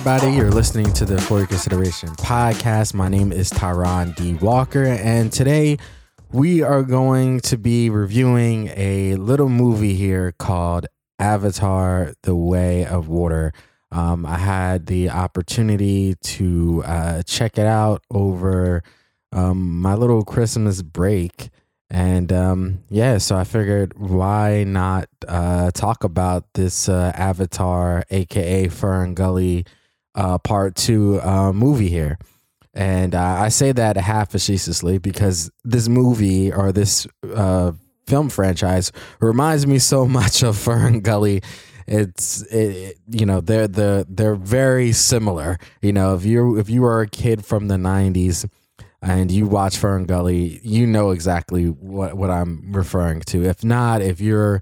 everybody. You're listening to the For Your Consideration podcast. My name is Tyron D. Walker, and today we are going to be reviewing a little movie here called Avatar The Way of Water. Um, I had the opportunity to uh, check it out over um, my little Christmas break. And um, yeah, so I figured why not uh, talk about this uh, Avatar, aka Fern Gully, uh, part two uh, movie here. And uh, I say that half facetiously because this movie or this uh, film franchise reminds me so much of Fern Gully. It's it, you know they're the they're very similar. You know if you if you were a kid from the '90s and you watch Fern Gully, you know exactly what, what I'm referring to. If not, if you're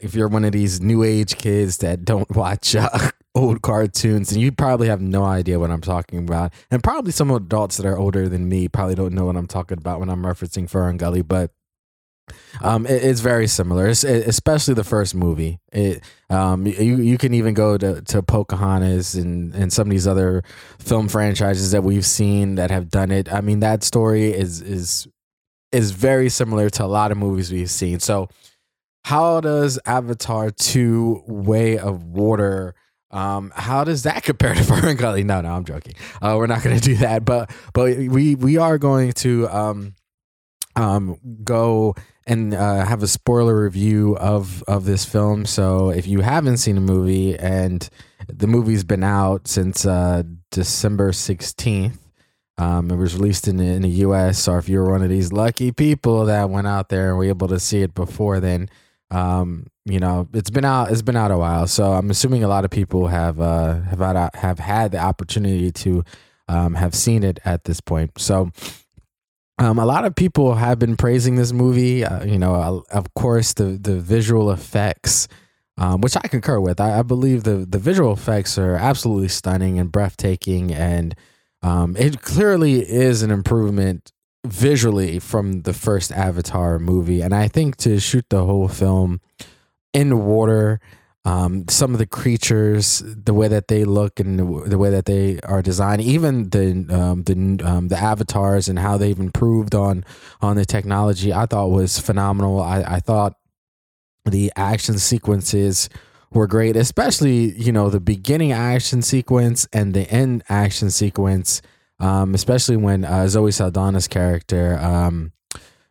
if you're one of these new age kids that don't watch uh, old cartoons, and you probably have no idea what I'm talking about, and probably some adults that are older than me probably don't know what I'm talking about when I'm referencing Fern Gully, but um, it, it's very similar, it's, it, especially the first movie. It, um, you you can even go to, to Pocahontas and, and some of these other film franchises that we've seen that have done it. I mean, that story is is is very similar to a lot of movies we've seen. So, how does Avatar Two: Way of Water? Um, how does that compare to Fern Gully? No, no, I'm joking. Uh, we're not going to do that, but but we we are going to um um go and uh, have a spoiler review of of this film. So if you haven't seen the movie and the movie's been out since uh, December sixteenth. Um, it was released in the, in the U.S. Or if you're one of these lucky people that went out there and were able to see it before then, um, you know, it's been out. It's been out a while, so I'm assuming a lot of people have uh, have had have had the opportunity to um, have seen it at this point. So, um, a lot of people have been praising this movie. Uh, you know, uh, of course, the the visual effects, um, which I concur with. I, I, believe the the visual effects are absolutely stunning and breathtaking, and um, it clearly is an improvement visually from the first Avatar movie. And I think to shoot the whole film in water um, some of the creatures, the way that they look and the, the way that they are designed, even the um, the um, the avatars and how they've improved on on the technology, I thought was phenomenal. I, I thought the action sequences were great, especially you know the beginning action sequence and the end action sequence, um, especially when uh, Zoe Saldana's character um,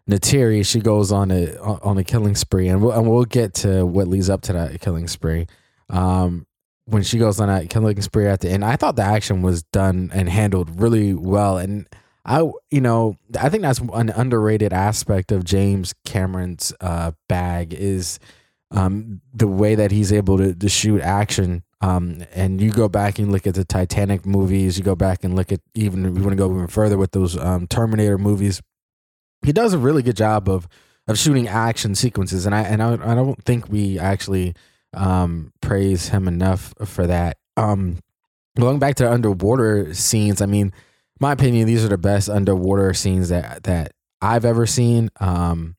Neytiri, she goes on a on a killing spree, and we'll, and we'll get to what leads up to that killing spree. Um, when she goes on that killing spree at the end, I thought the action was done and handled really well, and I, you know, I think that's an underrated aspect of James Cameron's uh, bag is um, the way that he's able to, to shoot action. Um, and you go back and look at the Titanic movies. You go back and look at even if you want to go even further with those um, Terminator movies he does a really good job of of shooting action sequences, and I and I, I don't think we actually um, praise him enough for that. Um, going back to underwater scenes, I mean, my opinion, these are the best underwater scenes that that I've ever seen. Um,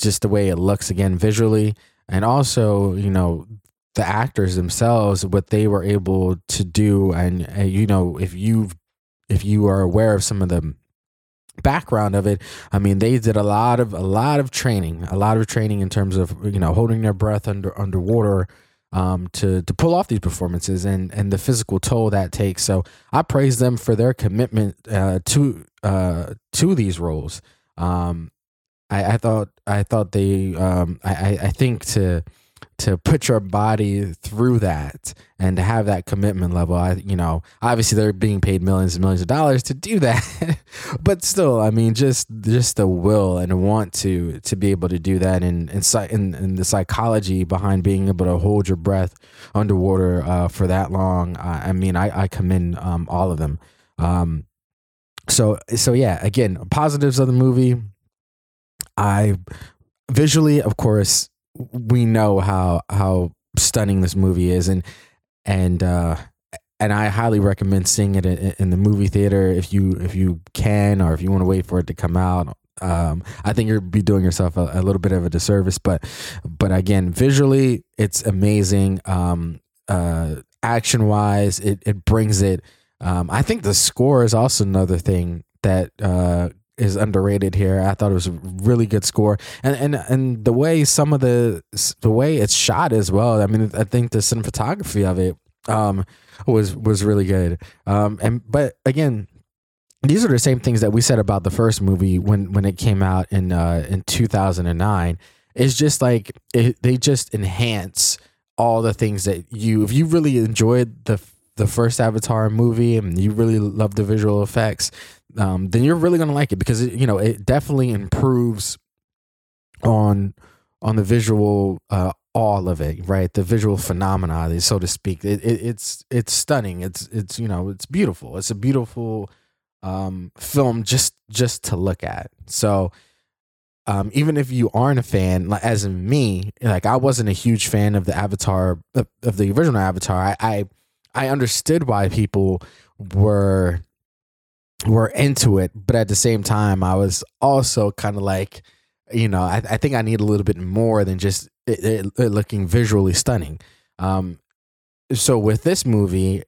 just the way it looks again visually, and also you know the actors themselves, what they were able to do, and, and you know if you if you are aware of some of the background of it i mean they did a lot of a lot of training a lot of training in terms of you know holding their breath under underwater um, to to pull off these performances and and the physical toll that takes. So i praise them for their commitment uh, to uh, to these roles. Um, I, I thought i thought they um, I, I think to to put your body through that and to have that commitment level i you know obviously they're being paid millions and millions of dollars to do that but still i mean just just the will and want to to be able to do that and and, and, and the psychology behind being able to hold your breath underwater uh, for that long i, I mean i i commend um, all of them. Um so so yeah again positives of the movie i visually of course we know how how stunning this movie is, and and uh, and I highly recommend seeing it in, in, the movie theater if you if you can or if you want to wait for it to come out. Um, I think you'll be doing yourself a, a, little bit of a disservice, but but again, visually, it's amazing. Um, uh, action wise, it it brings it. Um, I think the score is also another thing that uh, is underrated here. I thought it was a really good score, and and and the way some of the the way it's shot as well. I mean, I think the cinematography of it um, was was really good. Um, and but again, these are the same things that we said about the first movie when when it came out in uh, in two thousand and nine. It's just like it, they just enhance all the things that you if you really enjoyed the the first Avatar movie and you really love the visual effects, um, then you're really gonna like it because it, you know it definitely improves on on the visual uh, all of it, right? The visual phenomena, so to speak. It, it, it's it's stunning. It's it's you know it's beautiful. It's a beautiful um, film just just to look at. So um, even if you aren't a fan, like as in me, like I wasn't a huge fan of the Avatar of, of the original Avatar. I, I I understood why people were were into it, but at the same time, I was also kind of like, you know, I, I think I need a little bit more than just it, it, it looking visually stunning. Um, so with this movie,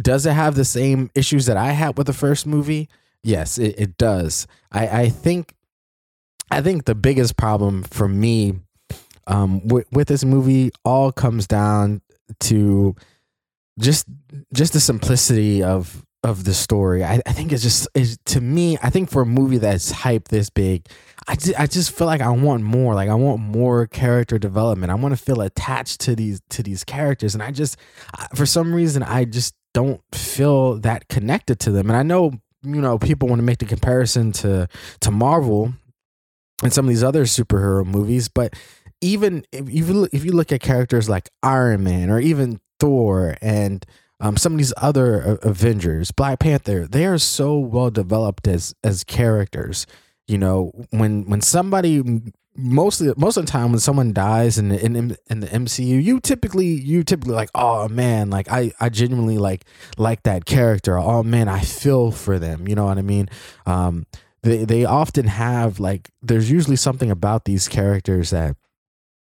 does it have the same issues that I had with the first movie? Yes, it, it does. I, I think I think the biggest problem for me um, with, with this movie all comes down to just just the simplicity of of the story. I, I think it's just is to me. I think for a movie that's hyped this big, I just, I just feel like I want more. Like I want more character development. I want to feel attached to these to these characters, and I just for some reason I just don't feel that connected to them. And I know you know people want to make the comparison to to Marvel and some of these other superhero movies, but even if you if you look at characters like Iron Man or even Thor and um, some of these other Avengers, Black Panther, they are so well developed as as characters. You know, when when somebody mostly most of the time when someone dies in the in, in the MCU, you typically you typically like, oh man, like I I genuinely like like that character. Oh man, I feel for them. You know what I mean? Um, they they often have like there's usually something about these characters that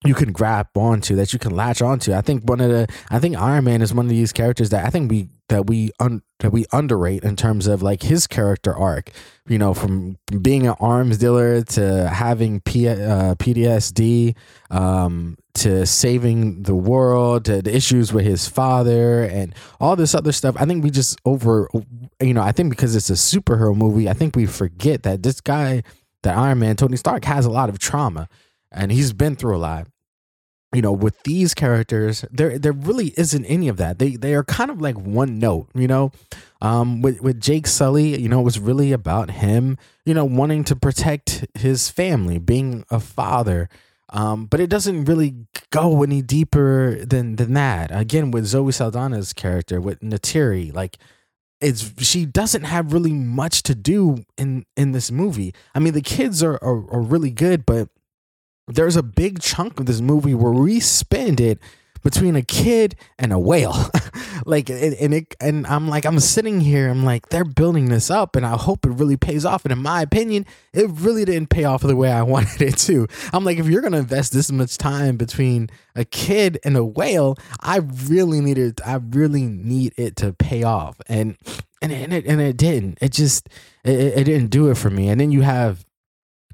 you can grab onto that you can latch onto. I think one of the I think Iron Man is one of these characters that I think we that we un, that we underrate in terms of like his character arc. You know, from being an arms dealer to having P, uh, um, to saving the world, to the issues with his father, and all this other stuff. I think we just over, you know, I think because it's a superhero movie, I think we forget that this guy, that Iron Man, Tony Stark, has a lot of trauma, and he's been through a lot you know with these characters there there really isn't any of that. They they are kind of like one note you know? Um with with Jake Sully you know it was really about him you know wanting to protect his family being a father. Um but it doesn't really go any deeper than than that. Again with Zoe Saldana's character with Neytiri like it's she doesn't have really much to do in in this movie. I mean the kids are are, are really good but there's a big chunk of this movie where we spend it between a kid and a whale. Like and, it and i'm like i'm sitting here i'm like they're building this up and i hope it really pays off. And in my opinion it really didn't pay off the way i wanted it to. I'm like if you're gonna invest this much time between a kid and a whale i really need it i really need it to pay off. And and, and it and it didn't. It just it, it didn't do it for me. And then you have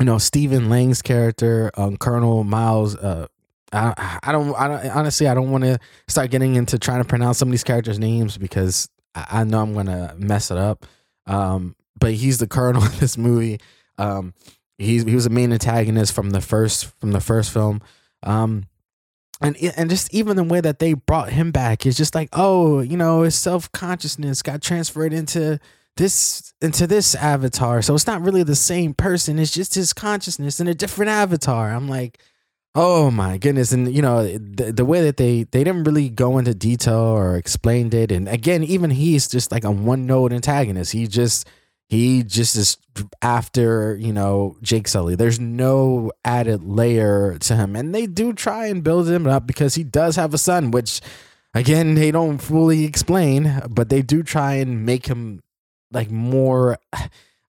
you know Stephen Lang's character, um, Colonel Miles. Uh, I, I don't, I don't honestly, I don't want to start getting into trying to pronounce some of these characters' names because I, I know I'm gonna mess it up. Um, but he's the colonel in this movie. Um, he's he was a main antagonist from the first from the first film. Um, and and just even the way that they brought him back is just like, oh, you know, his self consciousness got transferred into this into this avatar. So it's not really the same person. It's just his consciousness in a different avatar. I'm like, oh my goodness. And you know, the, the way that they they didn't really go into detail or explained it. And again, even he's just like a one note antagonist. He just he just is after you know Jake Sully. There's no added layer to him, and they do try and build him up because he does have a son, which again they don't fully explain, but they do try and make him like more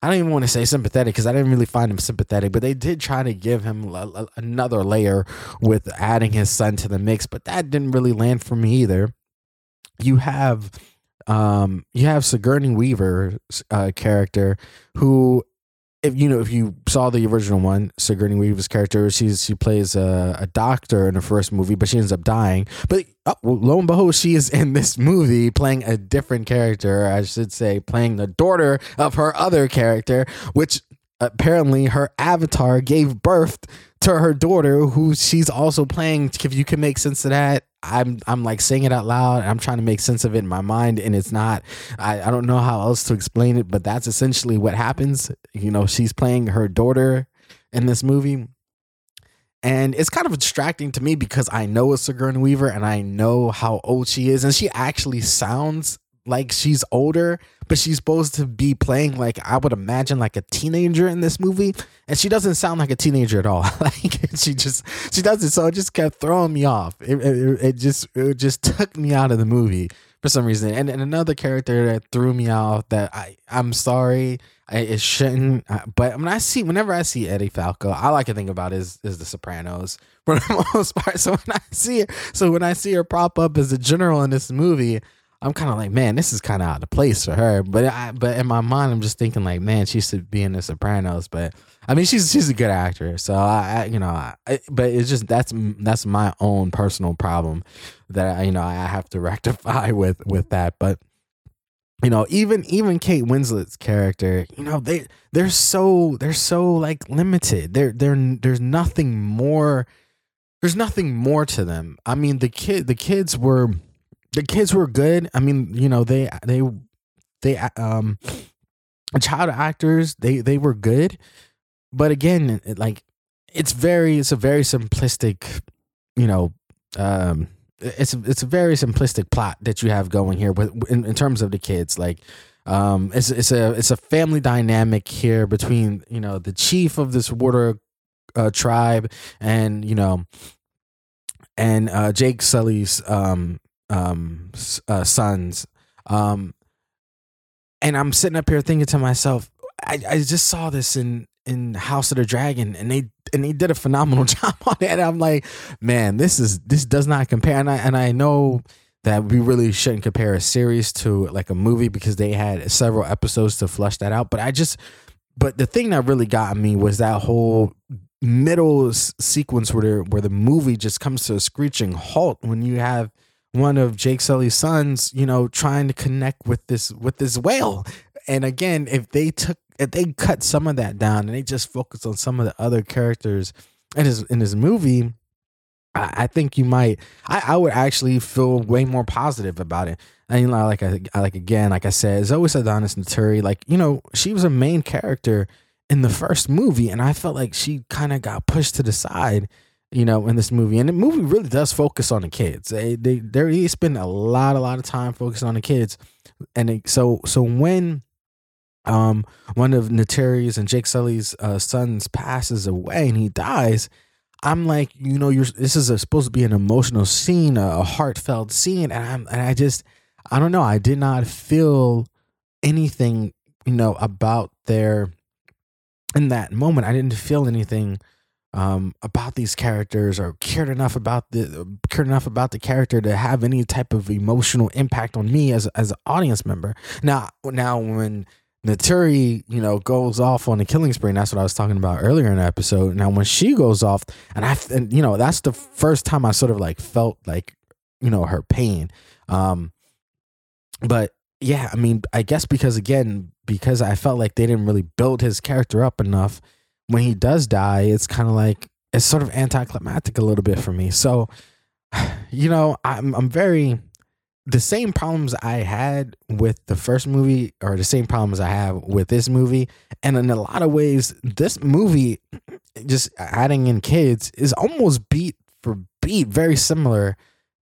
I don't even want to say sympathetic because I didn't really find him sympathetic, but they did try to give him a, a, another layer with adding his son to the mix, but that didn't really land for me either. you have um you have Sigourney Weaver's uh, character who if you know if you saw the original one Sigourney Weaver's character she's she plays a, a doctor in the first movie but she ends up dying. But oh, well, lo and behold she is in this movie playing a different character I should say playing the daughter of her other character which apparently her avatar gave birth to her daughter who she's also playing if you can make sense of that i'm i'm like saying it out loud i'm trying to make sense of it in my mind and it's not i, I don't know how else to explain it but that's essentially what happens. You know she's playing her daughter in this movie and it's kind of distracting to me because I know it's Sigourney Weaver and I know how old she is, and she actually sounds like she's older, but she's supposed to be playing like I would imagine like a teenager in this movie, and she doesn't sound like a teenager at all. like she just she doesn't. So it just kept throwing me off. It, it, it just it just took me out of the movie for some reason. And, and another character that threw me off that I I'm sorry. I, it shouldn't, uh, but when I see, whenever I see Edie Falco, I to think about is is The Sopranos for the most part. So when I see her, so when I see her prop up as a general in this movie, I'm kind of like, man, this is kind of out of place for her. But I, but in my mind, I'm just thinking like, man, she should be in The Sopranos. But I mean, she's she's a good actor, so I, I you know, I, but it's just that's that's my own personal problem that I, you know I have to rectify with with that. But you know, even even Kate Winslet's character, you know, they they're so they're so like limited. There there there's nothing more. There's nothing more to them. I mean, the kid the kids were the kids were good. I mean, you know, they they they um child actors, they they were good. But again, it, like it's very it's a very simplistic, you know, um it's it's a very simplistic plot that you have going here with in, in terms of the kids like um it's it's a it's a family dynamic here between you know the chief of this water uh, tribe and you know and uh Jake Sully's um um, uh, sons. Um, and I'm sitting up here thinking to myself, I, I just saw this in in House of the Dragon, and they and they did a phenomenal job on it. And I'm like, man, this is this does not compare. And I and I know that we really shouldn't compare a series to like a movie because they had several episodes to flush that out. But I just, but the thing that really got me was that whole middle sequence where where the movie just comes to a screeching halt when you have one of Jake Sully's sons, you know, trying to connect with this with this whale. And again, if they took if they cut some of that down and they just focused on some of the other characters in his in his movie, I, I think you might I, I would actually feel way more positive about it. And you know, like I like again, like I said, Zoe Saldana Neytiri, like, you know, she was a main character in the first movie, and I felt like she kind of got pushed to the side you know, in this movie. And the movie really does focus on the kids. They they they spend a lot a lot of time focusing on the kids. And it, so so when um one of Neytiri's and Jake Sully's uh, sons passes away and he dies, I'm like, you know, you're this is a, supposed to be an emotional scene, a, a heartfelt scene, and I'm and I just I don't know, I did not feel anything, you know, about their in that moment. I didn't feel anything um, about these characters or cared enough about the cared enough about the character to have any type of emotional impact on me as as an audience member. Now, now when Neytiri, you know, goes off on a killing spree, and that's what I was talking about earlier in the episode. Now, when she goes off, and I, and, you know, that's the first time I sort of like felt like, you know, her pain. Um, but yeah, I mean, I guess because again, because I felt like they didn't really build his character up enough when he does die, it's kind of like it's sort of anticlimactic a little bit for me. So, you know, I'm I'm very the same problems I had with the first movie are the same problems I have with this movie. And in a lot of ways, this movie, just adding in kids, is almost beat for beat very similar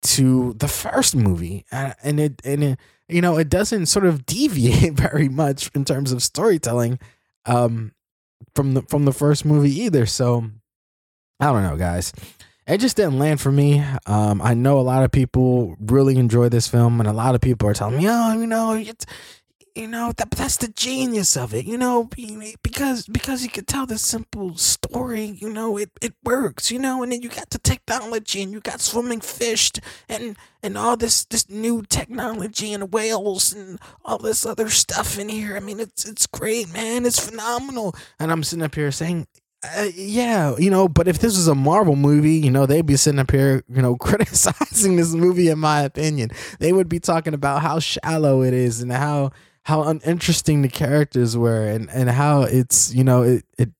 to the first movie. And it, and it, you know, it doesn't sort of deviate very much in terms of storytelling. Um, from the from the first movie either. So I don't know, guys. It just didn't land for me. Um, I know a lot of people really enjoy this film, and a lot of people are telling me, "Oh, you know, it's you know that that's the genius of it you know because because you can tell this simple story you know it, it works you know and then you got the technology and you got swimming fish and and all this this new technology and whales and all this other stuff in here. I mean it's it's great man. It's phenomenal. And i'm sitting up here saying uh, yeah, you know, but if this was a Marvel movie, you know, they'd be sitting up here, you know, criticizing this movie. In my opinion, they would be talking about how shallow it is and how how uninteresting the characters were and and how it's you know it it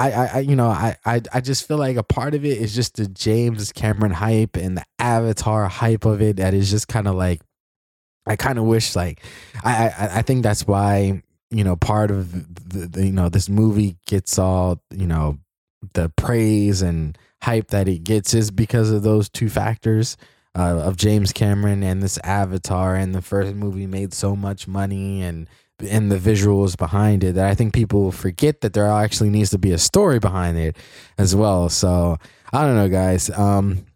I, I, you know, I, I, I just feel like a part of it is just the James Cameron hype and the Avatar hype of it. That is just kind of like, I kind of wish like, I, I, I think that's why you know part of the, the, you know this movie gets all you know the praise and hype that it gets is because of those two factors uh, of James Cameron and this Avatar and the first movie made so much money and and the visuals behind it that I think people forget that there actually needs to be a story behind it as well. So I don't know, guys. Um,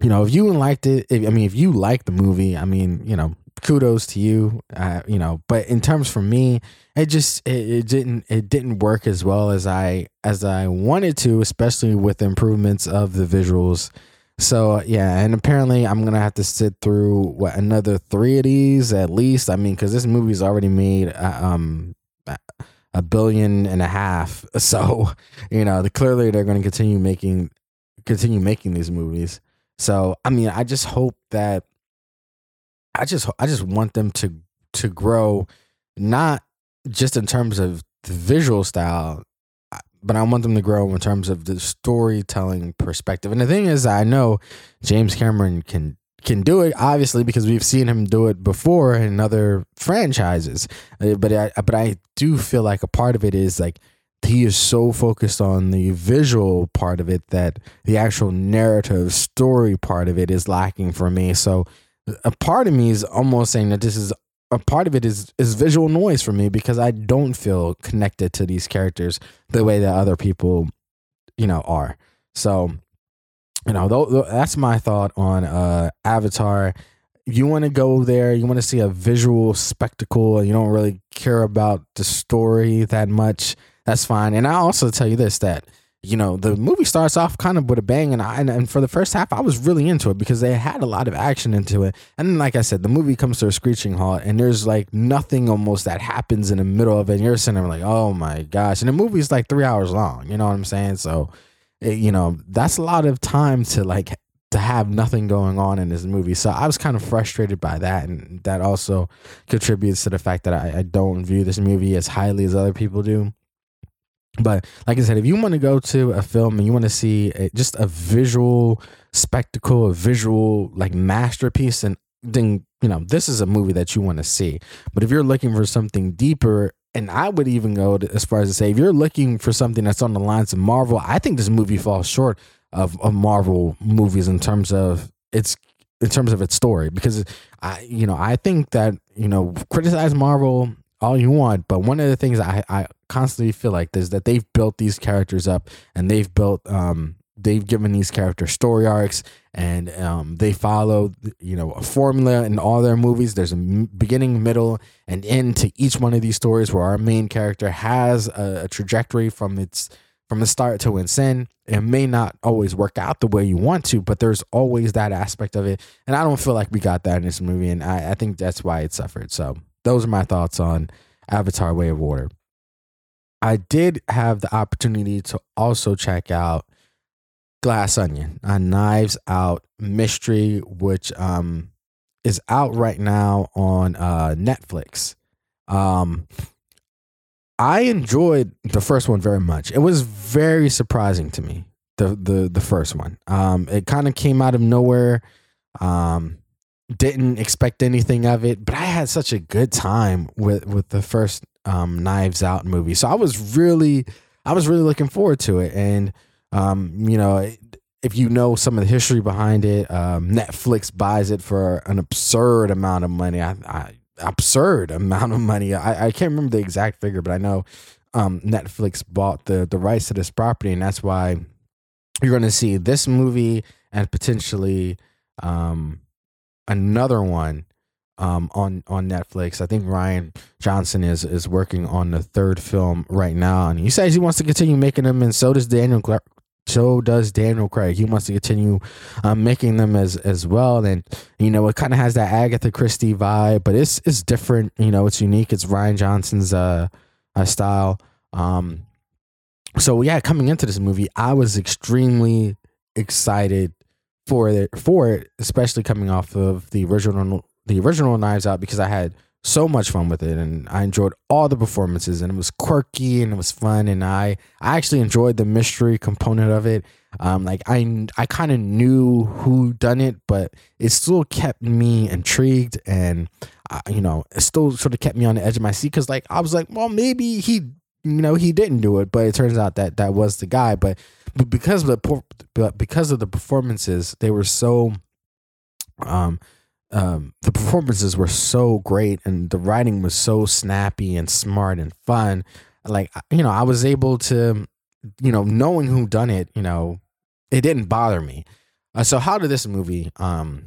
you know, if you liked it, if, I mean, if you like the movie, I mean, you know, kudos to you. Uh, you know, but in terms for me, it just it, it didn't it didn't work as well as I as I wanted to, especially with improvements of the visuals. So yeah, and apparently I'm gonna have to sit through what another three of these at least. I mean, because this movie's already made uh, um a billion and a half. So you know, clearly they're to continue making continue making these movies. So I mean, I just hope that I just I just want them to to grow, not just in terms of the visual style, but I want them to grow in terms of the storytelling perspective. And the thing is, I know James Cameron can can do it obviously because we've seen him do it before in other franchises. Uh, but I but I do feel like a part of it is like he is so focused on the visual part of it that the actual narrative story part of it is lacking for me. So a part of me is almost saying that this is a part of it is is visual noise for me because I don't feel connected to these characters the way that other people, you know, are. So, you know, th- th- that's my thought on uh, Avatar. You want to go there, you want to see a visual spectacle, and you don't really care about the story that much. That's fine. And I also tell you this that you know, the movie starts off kind of with a bang, and I and for the first half, I was really into it because they had a lot of action into it. And then, like I said, the movie comes to a screeching halt, and there's like nothing almost that happens in the middle of it. And you're sitting there like, oh my gosh! And the movie's like three hours long. You know what I'm saying? So, it, you know, that's a lot of time to like to have nothing going on in this movie. So I was kind of frustrated by that, and that also contributes to the fact that I, I don't view this movie as highly as other people do. But like I said, if you want to go to a film and you want to see a, just a visual spectacle, a visual like masterpiece, and then you know this is a movie that you want to see. But if you're looking for something deeper, and I would even go to, as far as to say, if you're looking for something that's on the lines of Marvel, I think this movie falls short of, of Marvel movies in terms of its in terms of its story because I you know I think that you know criticize Marvel all you want. But one of the things I, I constantly feel like is that they've built these characters up and they've built um they've given these characters story arcs and um, they follow you know a formula in all their movies. There's a beginning middle and end to each one of these stories where our main character has a, a trajectory from its from the start to its end. It may not always work out the way you want to but there's always that aspect of it. And i don't feel like we got that in this movie and i, I think that's why it suffered. So those are my thoughts on Avatar Way of Water. I did have the opportunity to also check out Glass Onion, a Knives Out mystery, which um, is out right now on uh, Netflix. Um, I enjoyed the first one very much. It was very surprising to me. The the the first one. Um, it kind of came out of nowhere. Um, didn't expect anything of it, but I had such a good time with with the first um, Knives Out movie. So I was really, I was really looking forward to it. And um, you know, if you know some of the history behind it, um, Netflix buys it for an absurd amount of money. I, I absurd amount of money. I, I can't remember the exact figure, but I know um, Netflix bought the the rights to this property, and that's why you're going to see this movie and potentially um, another one um, on on Netflix. I think Rian Johnson is is working on the third film right now, and he says he wants to continue making them, and so does Daniel. Clark. So does Daniel Craig. He wants to continue um, making them as as well, and you know it kind of has that Agatha Christie vibe, but it's it's different. You know, it's unique. It's Rian Johnson's uh, uh style. Um, so yeah, coming into this movie, I was extremely excited for it for it, especially coming off of the original the original Knives Out because I had so much fun with it and I enjoyed all the performances and it was quirky and it was fun and I I actually enjoyed the mystery component of it. Um, like I I kind of knew who done it, but it still kept me intrigued and uh, you know it still sort of kept me on the edge of my seat because like I was like, well maybe he you know he didn't do it, but it turns out that that was the guy. But, but because of the but because of the performances, they were so um um, the performances were so great and the writing was so snappy and smart and fun. Like, you know, I was able to, you know, knowing who done it, you know, it didn't bother me. Uh, so how did this movie, um,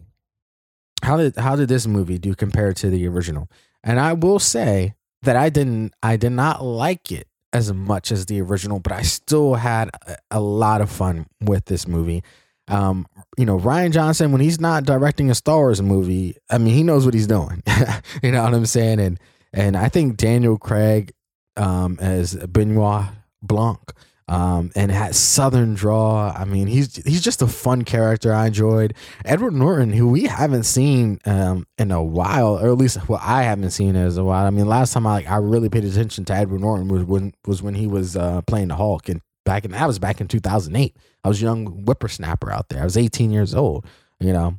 how did, how did this movie do compared to the original? And I will say that I didn't, I did not like it as much as the original, but I still had a, a lot of fun with this movie. Um, you know, Rian Johnson, when he's not directing a Star Wars movie, I mean, he knows what he's doing. you know what I'm saying? And and I think Daniel Craig um, as Benoit Blanc um, and had Southern draw. I mean, he's he's just a fun character. I enjoyed Edward Norton, who we haven't seen um, in a while, or at least well, I haven't seen as a while. I mean, last time I like I really paid attention to Edward Norton was when was when he was uh, playing the Hulk, and back in that was back in 2008. I was a young whippersnapper out there. I was 18 years old, you know.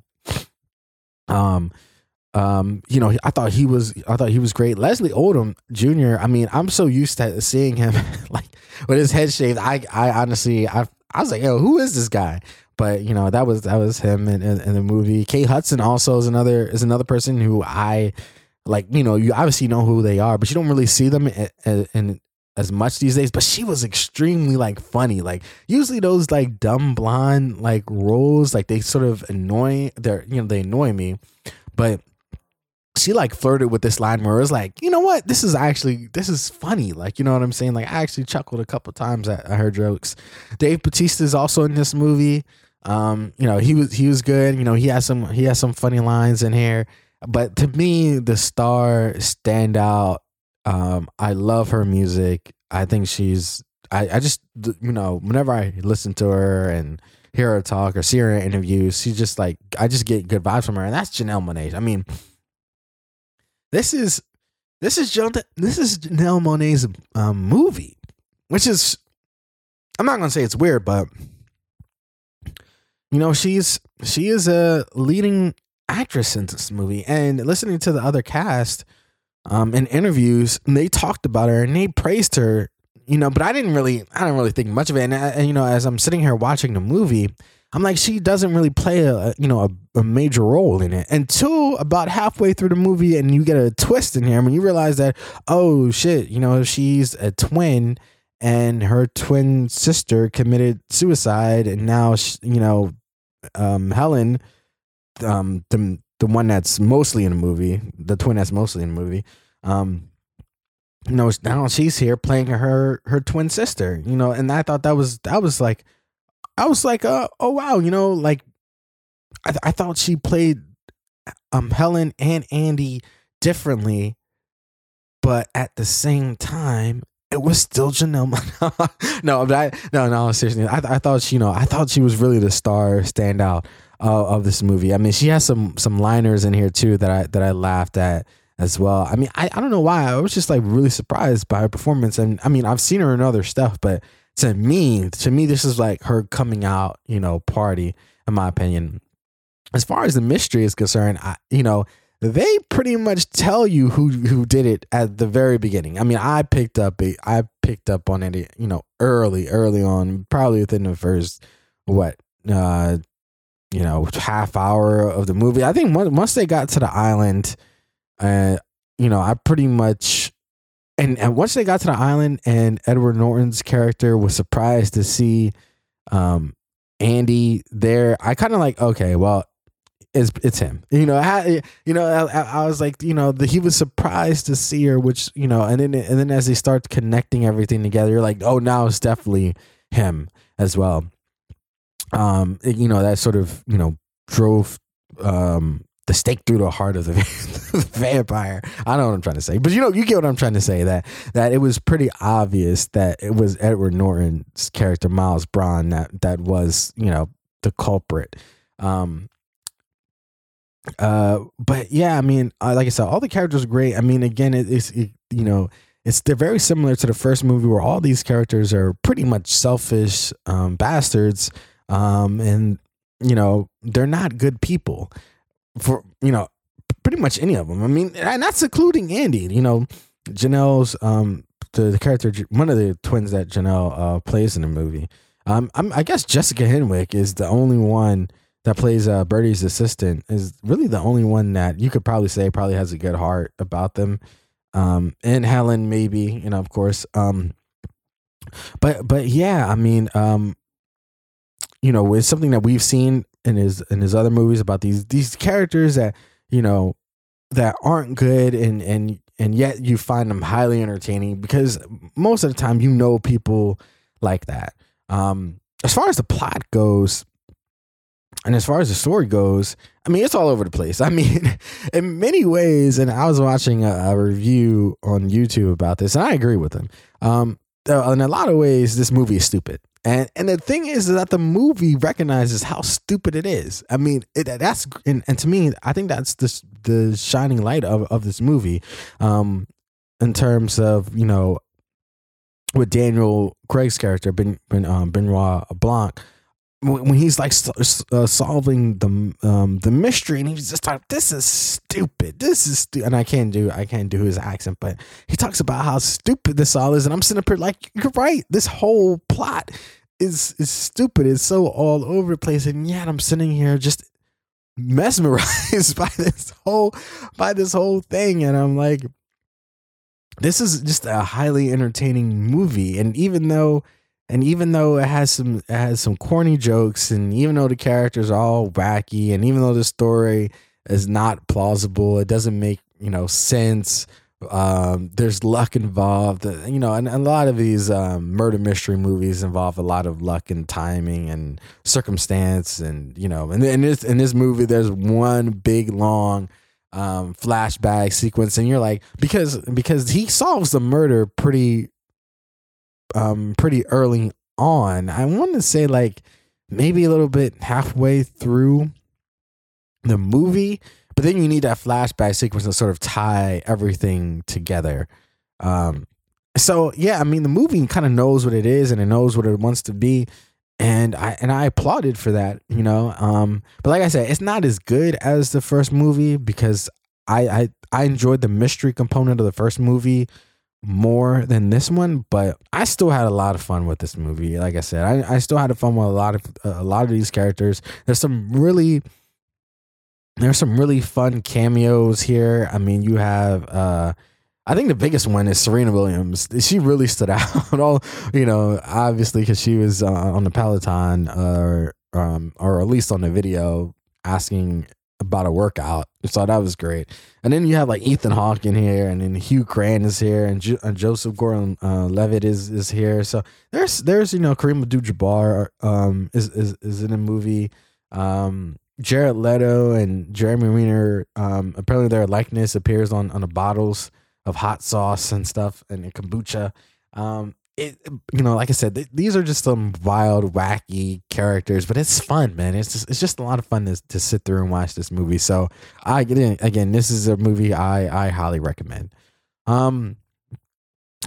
Um um, you know, I thought he was I thought he was great. Leslie Odom Jr. I mean, I'm so used to seeing him like with his head shaved. I I honestly I I was like, yo, who is this guy? But you know, that was that was him in, in, in the movie. Kate Hudson also is another is another person who I like. You know, you obviously know who they are, but you don't really see them in, in as much these days, but she was extremely like funny. Like usually those like dumb blonde like roles, like they sort of annoy they're you know, they annoy me. But she like flirted with this line where it was like, you know what, this is actually this is funny. Like, you know what I'm saying? Like I actually chuckled a couple times at, at her jokes. Dave Bautista is also in this movie. Um, you know, he was he was good. You know, he has some he has some funny lines in here. But to me, the star standout um, I love her music. I think she's. I, I just you know whenever I listen to her and hear her talk or see her in interviews, she's just like I just get good vibes from her, and that's Janelle Monáe. I mean, this is this is Janelle this is Janelle Monáe's um, movie, which is I'm not gonna say it's weird, but you know she's she is a leading actress in this movie, and listening to the other cast um, in interviews, they talked about her and they praised her, you know, but I didn't really, I didn't really think much of it. And, uh, and you know, as I'm sitting here watching the movie, I'm like, she doesn't really play a, you know, a, a, major role in it until about halfway through the movie, and you get a twist in here when you realize that, oh shit, you know, she's a twin, and her twin sister committed suicide, and now, she, you know, um, Helen, um, the the one that's mostly in the movie, the twin that's mostly in the movie. Um, you know, now she's here playing her her twin sister. You know, and I thought that was that was like, I was like, uh, oh wow, you know, like I I thought she played um Helen and Andi differently, but at the same time, it was still Janelle. no, I no no seriously, I I thought she, you know I thought she was really the star standout of this movie. I mean, she has some some liners in here too that I that I laughed at as well. I mean, I, I don't know why. I was just like really surprised by her performance. And I mean, I've seen her in other stuff, but to me, to me, this is like her coming out, you know, party, in my opinion. As far as the mystery is concerned, I, you know, they pretty much tell you who who did it at the very beginning. I mean, I picked up it. I picked up on it, you know, early, early on, probably within the first what uh you know half hour of the movie. I think once they got to the island, uh, you know, I pretty much and and once they got to the island and Edward Norton's character was surprised to see um Andi there, I kind of like okay, well, it's it's him. You know, I, you know, I, I was like, you know, the, he was surprised to see her, which you know, and then and then as they start connecting everything together, you're like, oh, now it's definitely him as well. Um, it, you know, that sort of you know drove um the stake through the heart of the, vampire. I know what I'm trying to say, but you know, you get what I'm trying to say. That that it was pretty obvious that it was Edward Norton's character Miles Bron that that was you know the culprit. Um, uh, but yeah, I mean, uh, like I said, all the characters are great. I mean, again, it, it's it, you know, it's they're very similar to the first movie where all these characters are pretty much selfish um, bastards, um, and you know they're not good people for you know pretty much any of them. I mean, and that's including Andi. You know, Janelle's um the, the character one of the twins that Janelle uh, plays in the movie. Um, I guess Jessica Henwick is the only one that plays uh, Birdie's assistant is really the only one that you could probably say probably has a good heart about them. Um, and Helen maybe, you know, of course. Um, but but yeah, I mean, um, you know, it's something that we've seen in his in his other movies about these these characters that you know that aren't good and and and yet you find them highly entertaining because most of the time you know people like that. Um, as far as the plot goes, and as far as the story goes, I mean, it's all over the place. I mean, in many ways, and I was watching a, a review on YouTube about this, and I agree with him. Um, in a lot of ways, this movie is stupid. And and the thing is that the movie recognizes how stupid it is. I mean, it, that's and, and to me, I think that's the the shining light of, of this movie, um, in terms of you know, with Daniel Craig's character Ben, ben um, Benoit Blanc when he's like uh, solving the um, the mystery, and he's just like, "This is stupid. This is stupid." And I can't do I can't do his accent, but he talks about how stupid this all is, and I'm sitting up here like, "You're right. This whole plot is is stupid. It's so all over the place." And yet I'm sitting here just mesmerized by this whole by this whole thing, and I'm like, "This is just a highly entertaining movie." And even though and even though it has some it has some corny jokes and even though the characters are all wacky and even though the story is not plausible it doesn't make you know sense. Um, there's luck involved uh, you know and, and a lot of these um, murder mystery movies involve a lot of luck and timing and circumstance and you know and in this in this movie there's one big long um, flashback sequence and you're like because because he solves the murder pretty um pretty early on. I want to say like maybe a little bit halfway through the movie, but then you need that flashback sequence to sort of tie everything together. Um so yeah, I mean the movie kind of knows what it is and it knows what it wants to be and I and I applauded for that, you know. Um but like I said, it's not as good as the first movie because I I I enjoyed the mystery component of the first movie more than this one, but I still had a lot of fun with this movie. Like I said, I, I still had fun with a lot of a lot of these characters. There's some really there's some really fun cameos here. I mean, you have uh I think the biggest one is Serena Williams. She really stood out. All you know, obviously because she was uh, on the Peloton, or um, or at least on the video, asking about a workout. So that was great. And then you have like Ethan Hawke in here, and then Hugh Grant is here, and jo- uh, Joseph Gordon-Levitt uh, is is here. So there's there's you know Kareem Abdul-Jabbar um is is is in a movie. Um, Jared Leto and Jeremy Renner. Um, apparently their likeness appears on on the bottles of hot sauce and stuff and kombucha. Um, it you know like i said th- these are just some wild wacky characters but it's fun man. It's just it's just a lot of fun to, to sit through and watch this movie. So i again this is a movie i i highly recommend. Um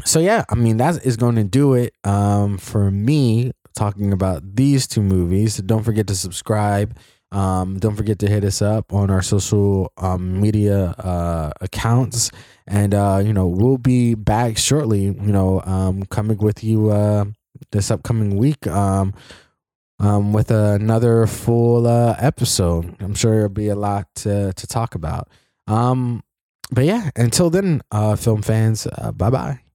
so yeah i mean that is going to do it um for me talking about these two movies. Don't forget to subscribe um, don't forget to hit us up on our social um, media uh, accounts and uh, you know we'll be back shortly. You know, um, coming with you uh, this upcoming week um, um, with another full uh, episode. I'm sure there'll be a lot to, to talk about. Um, but yeah, until then, uh, film fans, uh, bye bye.